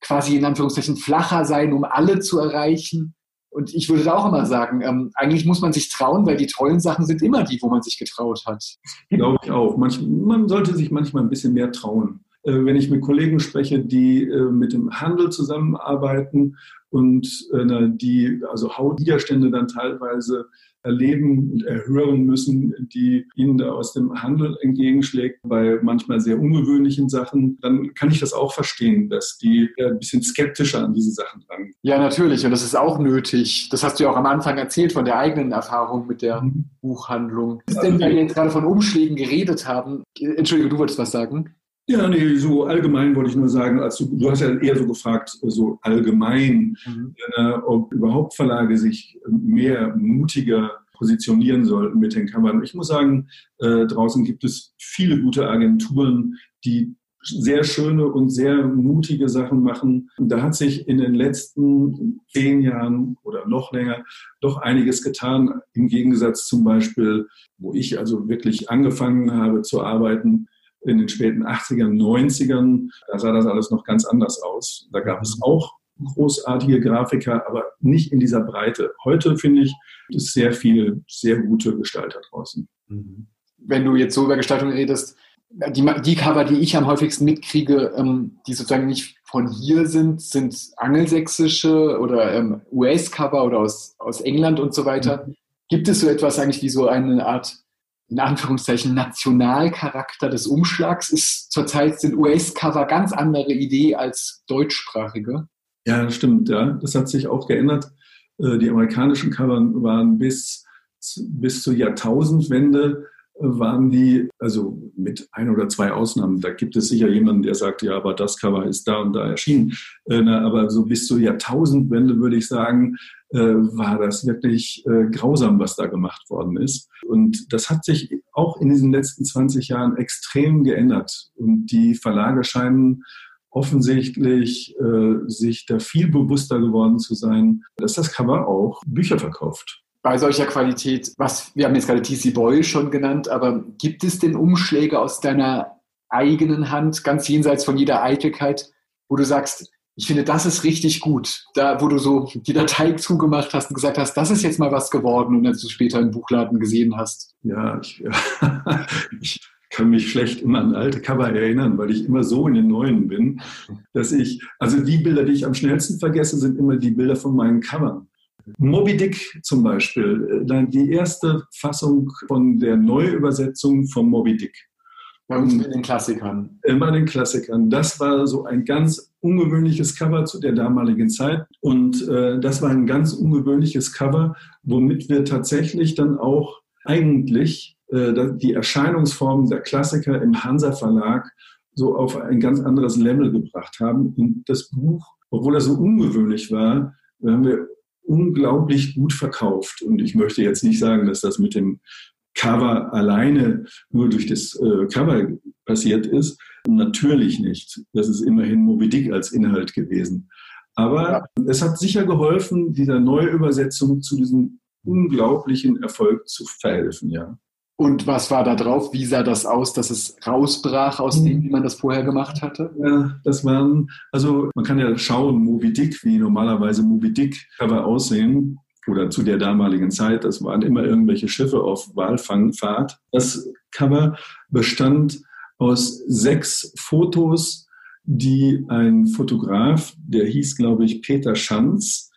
quasi in Anführungszeichen flacher sein, um alle zu erreichen. Und ich würde da auch immer sagen, ähm, eigentlich muss man sich trauen, weil die tollen Sachen sind immer die, wo man sich getraut hat. Glaube ich auch. Manch, man sollte sich manchmal ein bisschen mehr trauen. Äh, wenn ich mit Kollegen spreche, die äh, mit dem Handel zusammenarbeiten und äh, die also Hautwiderstände dann teilweise erleben und erhören müssen, die ihnen da aus dem Handel entgegenschlägt, bei manchmal sehr ungewöhnlichen Sachen, dann kann ich das auch verstehen, dass die ein bisschen skeptischer an diese Sachen rangehen. Ja, natürlich. Und das ist auch nötig. Das hast du ja auch am Anfang erzählt von der eigenen Erfahrung mit der mhm. Buchhandlung. Was ist denn, weil wir jetzt gerade von Umschlägen geredet haben? Entschuldige, du wolltest was sagen? Ja, nee, so allgemein wollte ich nur sagen, als du, du hast ja eher so gefragt, so allgemein, mhm. äh, ob überhaupt Verlage sich mehr mutiger positionieren sollten mit den Covern. Ich muss sagen, äh, draußen gibt es viele gute Agenturen, die sehr schöne und sehr mutige Sachen machen. Und da hat sich in den letzten zehn Jahren oder noch länger doch einiges getan. Im Gegensatz zum Beispiel, wo ich also wirklich angefangen habe zu arbeiten, in den späten 80ern, 90ern, da sah das alles noch ganz anders aus. Da gab es auch großartige Grafiker, aber nicht in dieser Breite. Heute finde ich, ist sehr viel, sehr gute Gestalter draußen. Mhm. Wenn du jetzt so über Gestaltung redest, die, die Cover, die ich am häufigsten mitkriege, ähm, die sozusagen nicht von hier sind, sind angelsächsische oder ähm, US-Cover oder aus, aus England und so weiter. Mhm. Gibt es so etwas eigentlich wie so eine Art in Anführungszeichen Nationalcharakter des Umschlags ist zurzeit sind US-Cover ganz andere Idee als deutschsprachige. Ja, stimmt, ja. Das hat sich auch geändert. Äh, die amerikanischen Cover waren bis, bis zur Jahrtausendwende waren die, also mit ein oder zwei Ausnahmen, da gibt es sicher jemanden, der sagt, ja, aber das Cover ist da und da erschienen. Äh, aber so bis zur Jahrtausendwende würde ich sagen, äh, war das wirklich äh, grausam, was da gemacht worden ist. Und das hat sich auch in diesen letzten 20 Jahren extrem geändert. Und die Verlage scheinen offensichtlich sich da viel bewusster geworden zu sein, dass das Cover auch Bücher verkauft bei solcher Qualität, was wir haben jetzt gerade TC Boyle schon genannt, aber gibt es denn Umschläge aus deiner eigenen Hand, ganz jenseits von jeder Eitelkeit, wo du sagst, ich finde, das ist richtig gut. Da, wo du so die Datei zugemacht hast und gesagt hast, das ist jetzt mal was geworden und als du später im Buchladen gesehen hast. Ja, ich, [laughs] ich kann mich schlecht immer an alte Cover erinnern, weil ich immer so in den neuen bin, dass ich, also die Bilder, die ich am schnellsten vergesse, sind immer die Bilder von meinen Covern. Moby Dick zum Beispiel, äh, die erste Fassung von der Neuübersetzung von Moby Dick. Bei uns mit den Klassikern. Immer den Klassikern. Das war so ein ganz ungewöhnliches Cover zu der damaligen Zeit. Und äh, das war ein ganz ungewöhnliches Cover, womit wir tatsächlich dann auch eigentlich äh, die Erscheinungsform der Klassiker im Hansa Verlag so auf ein ganz anderes Level gebracht haben. Und das Buch, obwohl er so ungewöhnlich war, haben wir unglaublich gut verkauft. Und ich möchte jetzt nicht sagen, dass das mit dem Cover alleine nur durch das äh, Cover passiert ist. Natürlich nicht. Das ist immerhin Moby Dick als Inhalt gewesen. Aber ja. es hat sicher geholfen, dieser Neuübersetzung zu diesem unglaublichen Erfolg zu verhelfen, ja. Und was war da drauf? Wie sah das aus, dass es rausbrach aus dem, wie man das vorher gemacht hatte? Ja, das waren, also man kann ja schauen, Moby Dick, wie normalerweise Moby Dick Cover aussehen oder zu der damaligen Zeit. Das waren immer irgendwelche Schiffe auf Walfangfahrt. Das Cover bestand aus sechs Fotos, die ein Fotograf, der hieß, glaube ich, Peter Schanz,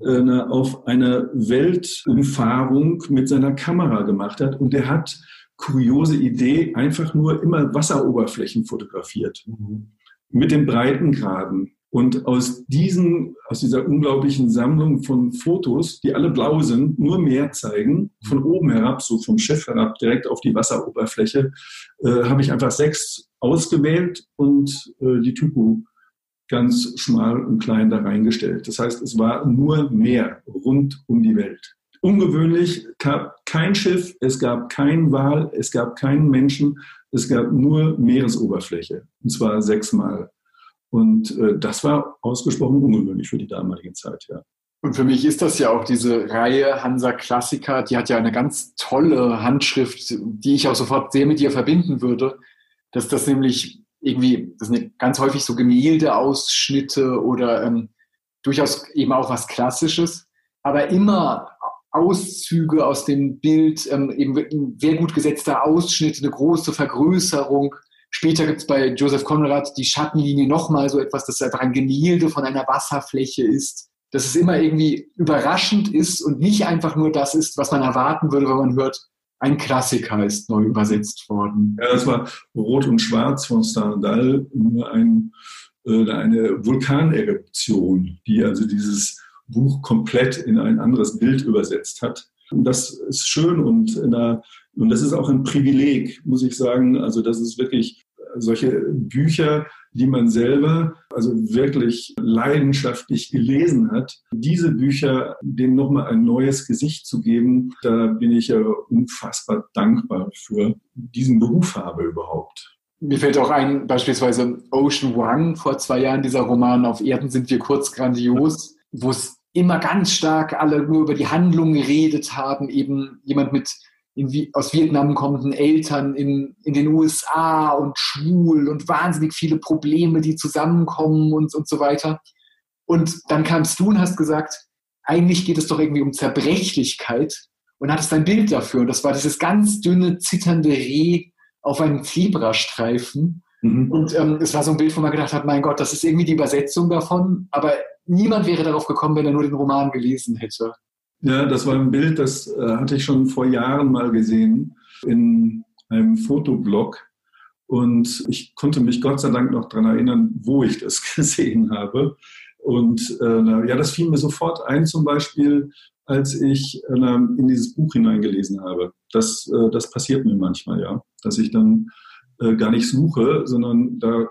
äh, auf einer Weltumfahrung mit seiner Kamera gemacht hat. Und er hat kuriose Idee, einfach nur immer Wasseroberflächen fotografiert. Mhm. Mit den Breitengraden. Und aus diesen, aus dieser unglaublichen Sammlung von Fotos, die alle blau sind, nur mehr zeigen, von oben herab, so vom Schiff herab, direkt auf die Wasseroberfläche, äh, habe ich einfach sechs ausgewählt und äh, die Typo ganz schmal und klein da reingestellt. Das heißt, es war nur Meer rund um die Welt. Ungewöhnlich gab kein Schiff, es gab keinen Wal, es gab keinen Menschen, es gab nur Meeresoberfläche. Und zwar sechsmal. Und äh, das war ausgesprochen ungewöhnlich für die damalige Zeit, ja. Und für mich ist das ja auch diese Reihe Hansa Klassiker, die hat ja eine ganz tolle Handschrift, die ich auch sofort sehr mit ihr verbinden würde. Dass das nämlich irgendwie, das sind ganz häufig so Gemäldeausschnitte oder ähm, durchaus eben auch was Klassisches, aber immer Auszüge aus dem Bild, ähm, eben ein sehr gut gesetzter Ausschnitt, eine große Vergrößerung. Später gibt es bei Joseph Conrad die Schattenlinie nochmal so etwas, das einfach ein Gemälde von einer Wasserfläche ist. Dass es immer irgendwie überraschend ist und nicht einfach nur das ist, was man erwarten würde, wenn man hört, ein Klassiker ist neu übersetzt worden. Ja, das war Rot und Schwarz von Stendhal, ein, äh, eine Vulkaneruption, die also dieses Buch komplett in ein anderes Bild übersetzt hat. Und das ist schön und, der, und das ist auch ein Privileg, muss ich sagen. Also das ist wirklich solche Bücher, die man selber also wirklich leidenschaftlich gelesen hat, diese Bücher denen nochmal ein neues Gesicht zu geben, da bin ich ja unfassbar dankbar für diesen Beruf habe überhaupt. Mir fällt auch ein, beispielsweise Ocean One vor zwei Jahren, dieser Roman Auf Erden sind wir kurz grandios, wo es immer ganz stark alle nur über die Handlung geredet haben, eben jemand mit in, aus Vietnam kommenden Eltern in, in den USA und schwul und wahnsinnig viele Probleme, die zusammenkommen und, und so weiter. Und dann kamst du und hast gesagt, eigentlich geht es doch irgendwie um Zerbrechlichkeit und hattest ein Bild dafür. Und das war dieses ganz dünne, zitternde Reh auf einem Zebrastreifen. Mhm. Und ähm, es war so ein Bild, wo man gedacht hat, mein Gott, das ist irgendwie die Übersetzung davon. Aber niemand wäre darauf gekommen, wenn er nur den Roman gelesen hätte. Ja, das war ein Bild, das äh, hatte ich schon vor Jahren mal gesehen in einem Fotoblog. Und ich konnte mich Gott sei Dank noch daran erinnern, wo ich das [laughs] gesehen habe. Und äh, ja, das fiel mir sofort ein, zum Beispiel, als ich äh, in dieses Buch hineingelesen habe. Das, äh, das passiert mir manchmal, ja, dass ich dann äh, gar nicht suche, sondern da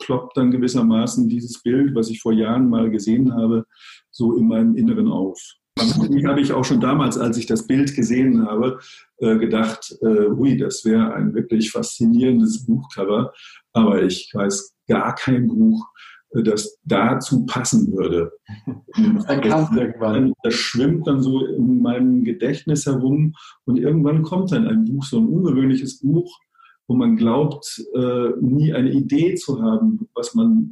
ploppt dann gewissermaßen dieses Bild, was ich vor Jahren mal gesehen habe, so in meinem Inneren auf. Die habe ich auch schon damals, als ich das Bild gesehen habe, äh, gedacht, äh, ui, das wäre ein wirklich faszinierendes Buchcover. Aber ich weiß gar kein Buch, äh, das dazu passen würde. [laughs] Dann kam irgendwann. Das schwimmt dann so in meinem Gedächtnis herum und irgendwann kommt dann ein Buch, so ein ungewöhnliches Buch, wo man glaubt, nie eine Idee zu haben, was man,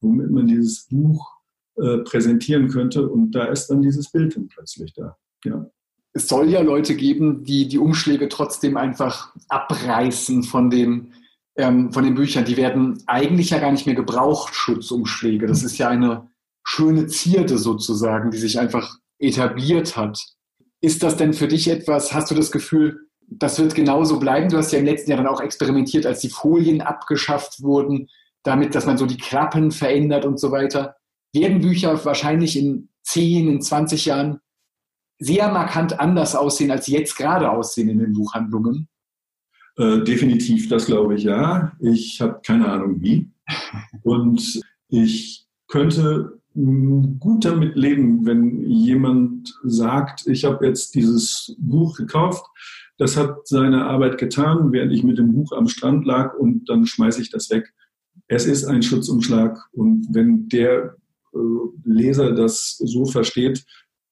womit man dieses Buch äh, präsentieren könnte. Und da ist dann dieses Bild dann plötzlich da. Ja. Es soll ja Leute geben, die die Umschläge trotzdem einfach abreißen von den, ähm, von den Büchern. Die werden eigentlich ja gar nicht mehr gebraucht, Schutzumschläge. Das ist ja eine schöne Zierde sozusagen, die sich einfach etabliert hat. Ist das denn für dich etwas, hast du das Gefühl, das wird genauso bleiben? Du hast ja im letzten Jahr dann auch experimentiert, als die Folien abgeschafft wurden, damit, dass man so die Klappen verändert und so weiter werden Bücher wahrscheinlich in 10, in 20 Jahren sehr markant anders aussehen, als sie jetzt gerade aussehen in den Buchhandlungen? Äh, definitiv, das glaube ich ja. Ich habe keine Ahnung wie. Und ich könnte gut damit leben, wenn jemand sagt, ich habe jetzt dieses Buch gekauft, das hat seine Arbeit getan, während ich mit dem Buch am Strand lag und dann schmeiße ich das weg. Es ist ein Schutzumschlag und wenn der Leser das so versteht,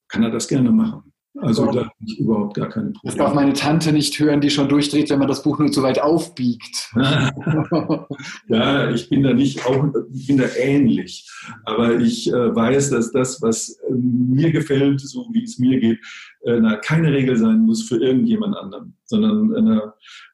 kann er das gerne machen. Also da habe ich überhaupt gar keine Probleme. Das darf meine Tante nicht hören, die schon durchdreht, wenn man das Buch nur zu weit aufbiegt. [laughs] [laughs] ja, ich bin da nicht auch, ich bin da ähnlich. Aber ich äh, weiß, dass das, was äh, mir gefällt, so wie es mir geht, äh, keine Regel sein muss für irgendjemand anderen, sondern äh,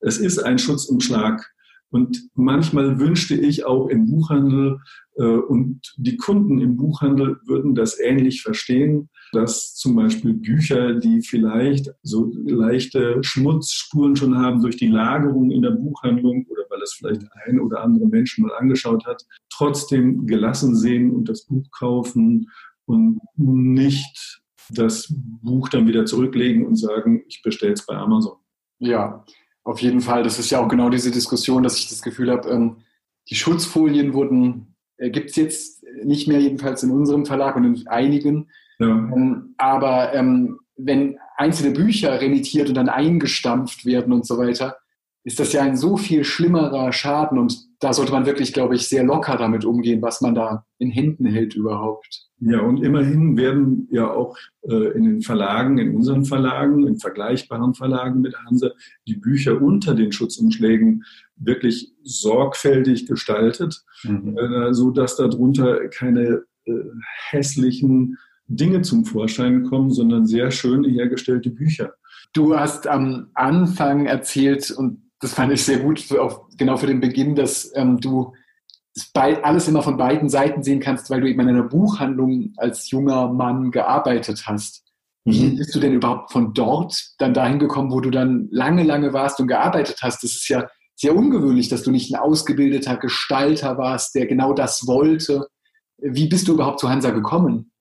es ist ein Schutzumschlag. Und manchmal wünschte ich auch im Buchhandel, äh, und die Kunden im Buchhandel würden das ähnlich verstehen, dass zum Beispiel Bücher, die vielleicht so leichte Schmutzspuren schon haben durch die Lagerung in der Buchhandlung oder weil es vielleicht ein oder andere Mensch mal angeschaut hat, trotzdem gelassen sehen und das Buch kaufen und nicht das Buch dann wieder zurücklegen und sagen, ich bestelle es bei Amazon. Ja, auf jeden Fall. Das ist ja auch genau diese Diskussion, dass ich das Gefühl habe, ähm, die Schutzfolien wurden, äh, gibt es jetzt nicht mehr, jedenfalls in unserem Verlag und in einigen. Ja. Ähm, aber ähm, wenn einzelne Bücher remittiert und dann eingestampft werden und so weiter, ist das ja ein so viel schlimmerer Schaden und da sollte man wirklich, glaube ich, sehr locker damit umgehen, was man da in Händen hält überhaupt. Ja, und immerhin werden ja auch äh, in den Verlagen, in unseren Verlagen, in vergleichbaren Verlagen mit Hanse, die Bücher unter den Schutzumschlägen wirklich sorgfältig gestaltet, mhm. äh, so dass darunter keine äh, hässlichen Dinge zum Vorschein kommen, sondern sehr schön hergestellte Bücher. Du hast am Anfang erzählt, und das fand ich sehr gut, für, auch genau für den Beginn, dass ähm, du alles immer von beiden Seiten sehen kannst, weil du eben in einer Buchhandlung als junger Mann gearbeitet hast. Wie mhm. bist du denn überhaupt von dort dann dahin gekommen, wo du dann lange, lange warst und gearbeitet hast? Das ist ja sehr ungewöhnlich, dass du nicht ein ausgebildeter Gestalter warst, der genau das wollte. Wie bist du überhaupt zu Hansa gekommen?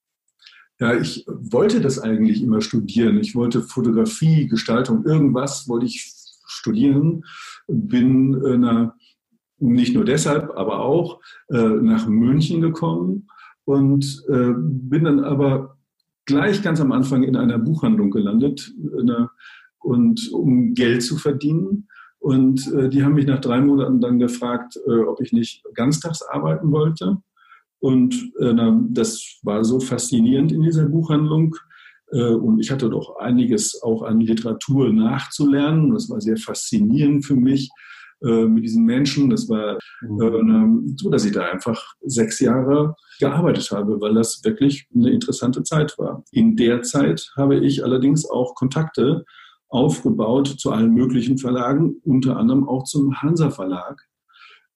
Ja, ich wollte das eigentlich immer studieren. Ich wollte Fotografie, Gestaltung, irgendwas wollte ich studieren. Bin äh, na, nicht nur deshalb, aber auch äh, nach München gekommen und äh, bin dann aber gleich ganz am Anfang in einer Buchhandlung gelandet, äh, und um Geld zu verdienen. Und äh, die haben mich nach drei Monaten dann gefragt, äh, ob ich nicht ganztags arbeiten wollte. Und äh, das war so faszinierend in dieser Buchhandlung. Äh, und ich hatte doch einiges auch an Literatur nachzulernen. Das war sehr faszinierend für mich äh, mit diesen Menschen. Das war mhm. äh, so, dass ich da einfach sechs Jahre gearbeitet habe, weil das wirklich eine interessante Zeit war. In der Zeit habe ich allerdings auch Kontakte aufgebaut zu allen möglichen Verlagen, unter anderem auch zum Hansa Verlag,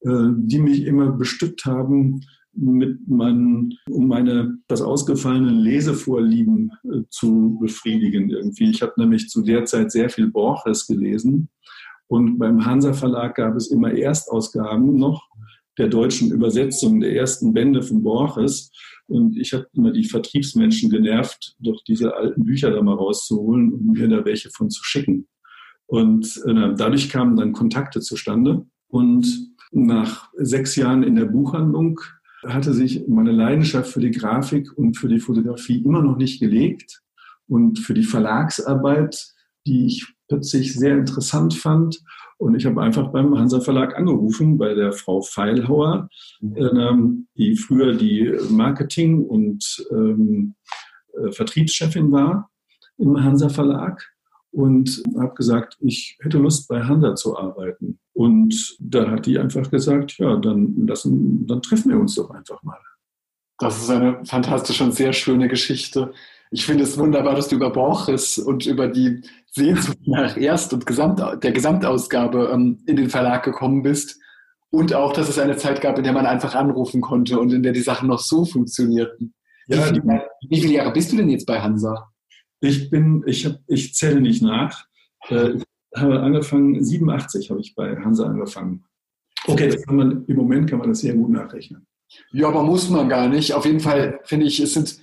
die mich immer bestückt haben mit meinen, um meine das ausgefallene Lesevorlieben äh, zu befriedigen irgendwie. Ich habe nämlich zu der Zeit sehr viel Borges gelesen und beim Hansa Verlag gab es immer Erstausgaben noch der deutschen Übersetzung der ersten Bände von Borges. Und ich habe immer die Vertriebsmenschen genervt, doch diese alten Bücher da mal rauszuholen und mir da welche von zu schicken. Und äh, dadurch kamen dann Kontakte zustande. Und nach sechs Jahren in der Buchhandlung hatte sich meine Leidenschaft für die Grafik und für die Fotografie immer noch nicht gelegt. Und für die Verlagsarbeit, die ich plötzlich sehr interessant fand. Und ich habe einfach beim Hansa Verlag angerufen, bei der Frau Feilhauer, ähm, die früher die Marketing- und ähm, äh, Vertriebschefin war im Hansa Verlag und habe gesagt, ich hätte Lust bei Hansa zu arbeiten. Und da hat die einfach gesagt, ja, dann lassen, dann treffen wir uns doch einfach mal. Das ist eine fantastische und sehr schöne Geschichte. Ich finde es wunderbar, dass du über Borges und über die Sehnsucht nach Erst- und Gesamt der Gesamtausgabe ähm, in den Verlag gekommen bist. Und auch, dass es eine Zeit gab, in der man einfach anrufen konnte und in der die Sachen noch so funktionierten. Ja, wie, viele, wie viele Jahre bist du denn jetzt bei Hansa? Ich bin, ich habe, ich zähle nicht nach. Äh, ich habe angefangen, 87 habe ich bei Hansa angefangen. Okay, man, im Moment kann man das sehr gut nachrechnen. Ja, aber muss man gar nicht. Auf jeden Fall finde ich, es sind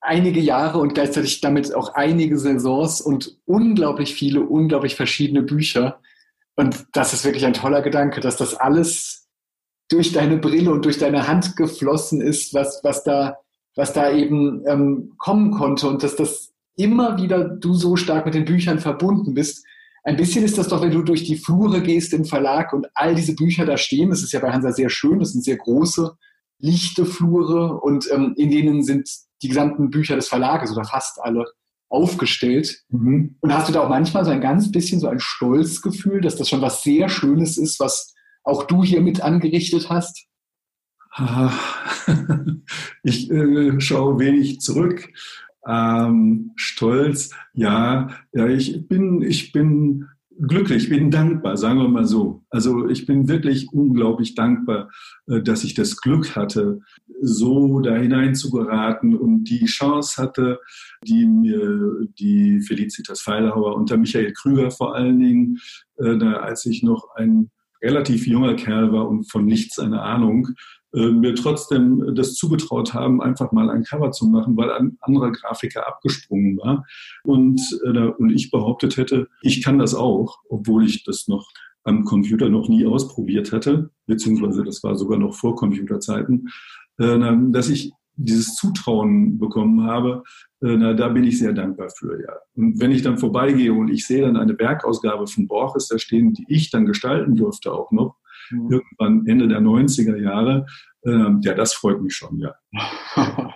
einige Jahre und gleichzeitig damit auch einige Saisons und unglaublich viele, unglaublich verschiedene Bücher. Und das ist wirklich ein toller Gedanke, dass das alles durch deine Brille und durch deine Hand geflossen ist, was, was da, was da eben ähm, kommen konnte und dass das immer wieder du so stark mit den Büchern verbunden bist. Ein bisschen ist das doch, wenn du durch die Flure gehst im Verlag und all diese Bücher da stehen. Das ist ja bei Hansa sehr schön. Das sind sehr große, lichte Flure und ähm, in denen sind die gesamten Bücher des Verlages oder fast alle aufgestellt. Mhm. Und hast du da auch manchmal so ein ganz bisschen so ein Stolzgefühl, dass das schon was sehr Schönes ist, was auch du hier mit angerichtet hast? [laughs] Ich äh, schaue wenig zurück. Ähm, stolz, ja, ja, ich bin, ich bin glücklich, bin dankbar, sagen wir mal so. Also ich bin wirklich unglaublich dankbar, äh, dass ich das Glück hatte, so da hinein zu geraten und die Chance hatte, die mir die Felicitas Feilhauer und der Michael Krüger vor allen Dingen, äh, als ich noch ein relativ junger Kerl war und von nichts eine Ahnung, mir trotzdem das zugetraut haben, einfach mal ein Cover zu machen, weil ein anderer Grafiker abgesprungen war und, äh, und ich behauptet hätte, ich kann das auch, obwohl ich das noch am Computer noch nie ausprobiert hatte, beziehungsweise das war sogar noch vor Computerzeiten, äh, dass ich dieses Zutrauen bekommen habe, na, da bin ich sehr dankbar für, ja. Und wenn ich dann vorbeigehe und ich sehe dann eine Werkausgabe von Borges da stehen, die ich dann gestalten durfte auch noch, mhm. irgendwann Ende der 90er Jahre. Ähm, ja, das freut mich schon, ja. [laughs]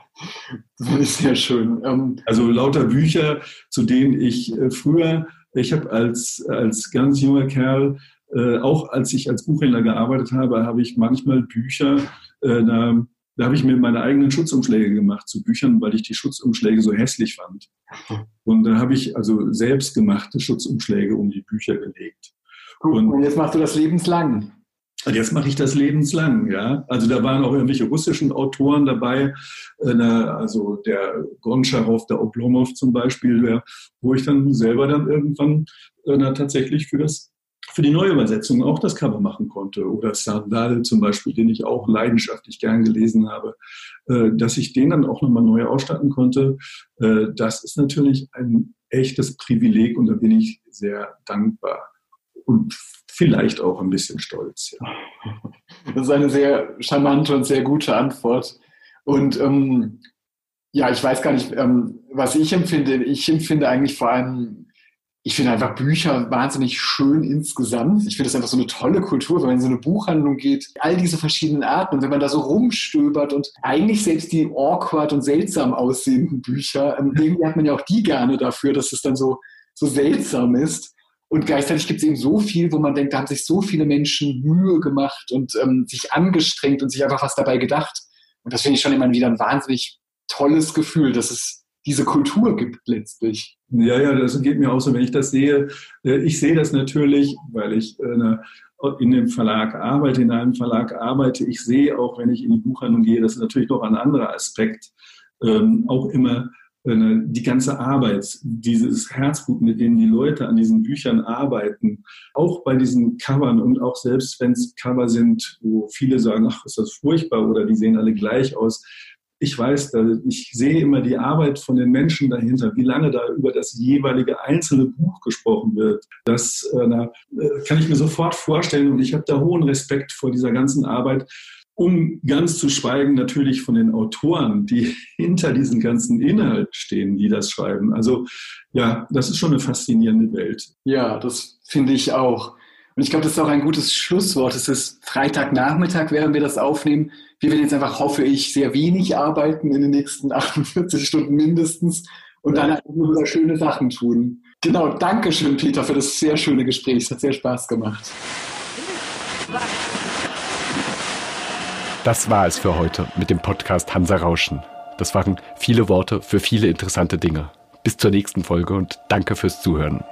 das ist sehr schön. Ähm, also lauter Bücher, zu denen ich äh, früher, ich habe als, als ganz junger Kerl, äh, auch als ich als Buchhändler gearbeitet habe, habe ich manchmal Bücher, äh, da, da habe ich mir meine eigenen Schutzumschläge gemacht zu Büchern, weil ich die Schutzumschläge so hässlich fand. [laughs] Und da habe ich also selbstgemachte Schutzumschläge um die Bücher gelegt. Gut, und, und jetzt machst du das lebenslang. Und jetzt mache ich das lebenslang, ja. Also da waren auch irgendwelche russischen Autoren dabei, äh, also der Goncharow, der Oblomov zum Beispiel, wo ich dann selber dann irgendwann äh, tatsächlich für das für die neue Übersetzung auch das Cover machen konnte. Oder Sardal zum Beispiel, den ich auch leidenschaftlich gern gelesen habe, äh, dass ich den dann auch nochmal neu ausstatten konnte. Das ist natürlich ein echtes Privileg und da bin ich sehr dankbar. Und vielleicht auch ein bisschen stolz. Ja. Das ist eine sehr charmante und sehr gute Antwort. Und ähm, ja, ich weiß gar nicht, ähm, was ich empfinde. Ich empfinde eigentlich vor allem, ich finde einfach Bücher wahnsinnig schön insgesamt. Ich finde es einfach so eine tolle Kultur, wenn man in so eine Buchhandlung geht, all diese verschiedenen Arten und wenn man da so rumstöbert und eigentlich selbst die awkward und seltsam aussehenden Bücher, ähm, irgendwie hat man ja auch die gerne dafür, dass es dann so, so seltsam ist. Und gleichzeitig gibt es eben so viel, wo man denkt, da haben sich so viele Menschen Mühe gemacht und ähm, sich angestrengt und sich einfach was dabei gedacht. Und das finde ich schon immer wieder ein wahnsinnig tolles Gefühl, dass es diese Kultur gibt letztlich. Ja, ja, das geht mir auch so, wenn ich das sehe. Äh, ich sehe das natürlich, weil ich äh, in dem Verlag arbeite, in einem Verlag arbeite. Ich sehe auch, wenn ich in die Buchhandlung gehe, das ist natürlich noch ein anderer Aspekt, ähm, auch immer die ganze Arbeit, dieses Herzblut, mit dem die Leute an diesen Büchern arbeiten, auch bei diesen Covern und auch selbst wenn es Cover sind, wo viele sagen, ach, ist das furchtbar oder die sehen alle gleich aus. Ich weiß, ich sehe immer die Arbeit von den Menschen dahinter, wie lange da über das jeweilige einzelne Buch gesprochen wird. Das äh, kann ich mir sofort vorstellen und ich habe da hohen Respekt vor dieser ganzen Arbeit um ganz zu schweigen natürlich von den Autoren, die [laughs] hinter diesem ganzen Inhalt stehen, die das schreiben. Also ja, das ist schon eine faszinierende Welt. Ja, das finde ich auch. Und ich glaube, das ist auch ein gutes Schlusswort. Es ist Freitagnachmittag, während wir das aufnehmen. Wir werden jetzt einfach, hoffe ich, sehr wenig arbeiten in den nächsten [laughs] 48 Stunden mindestens und ja. dann einfach nur schöne Sachen tun. Genau, danke schön, Peter, für das sehr schöne Gespräch. Es hat sehr Spaß gemacht. Das war es für heute mit dem Podcast Hansa Rauschen. Das waren viele Worte für viele interessante Dinge. Bis zur nächsten Folge und danke fürs Zuhören.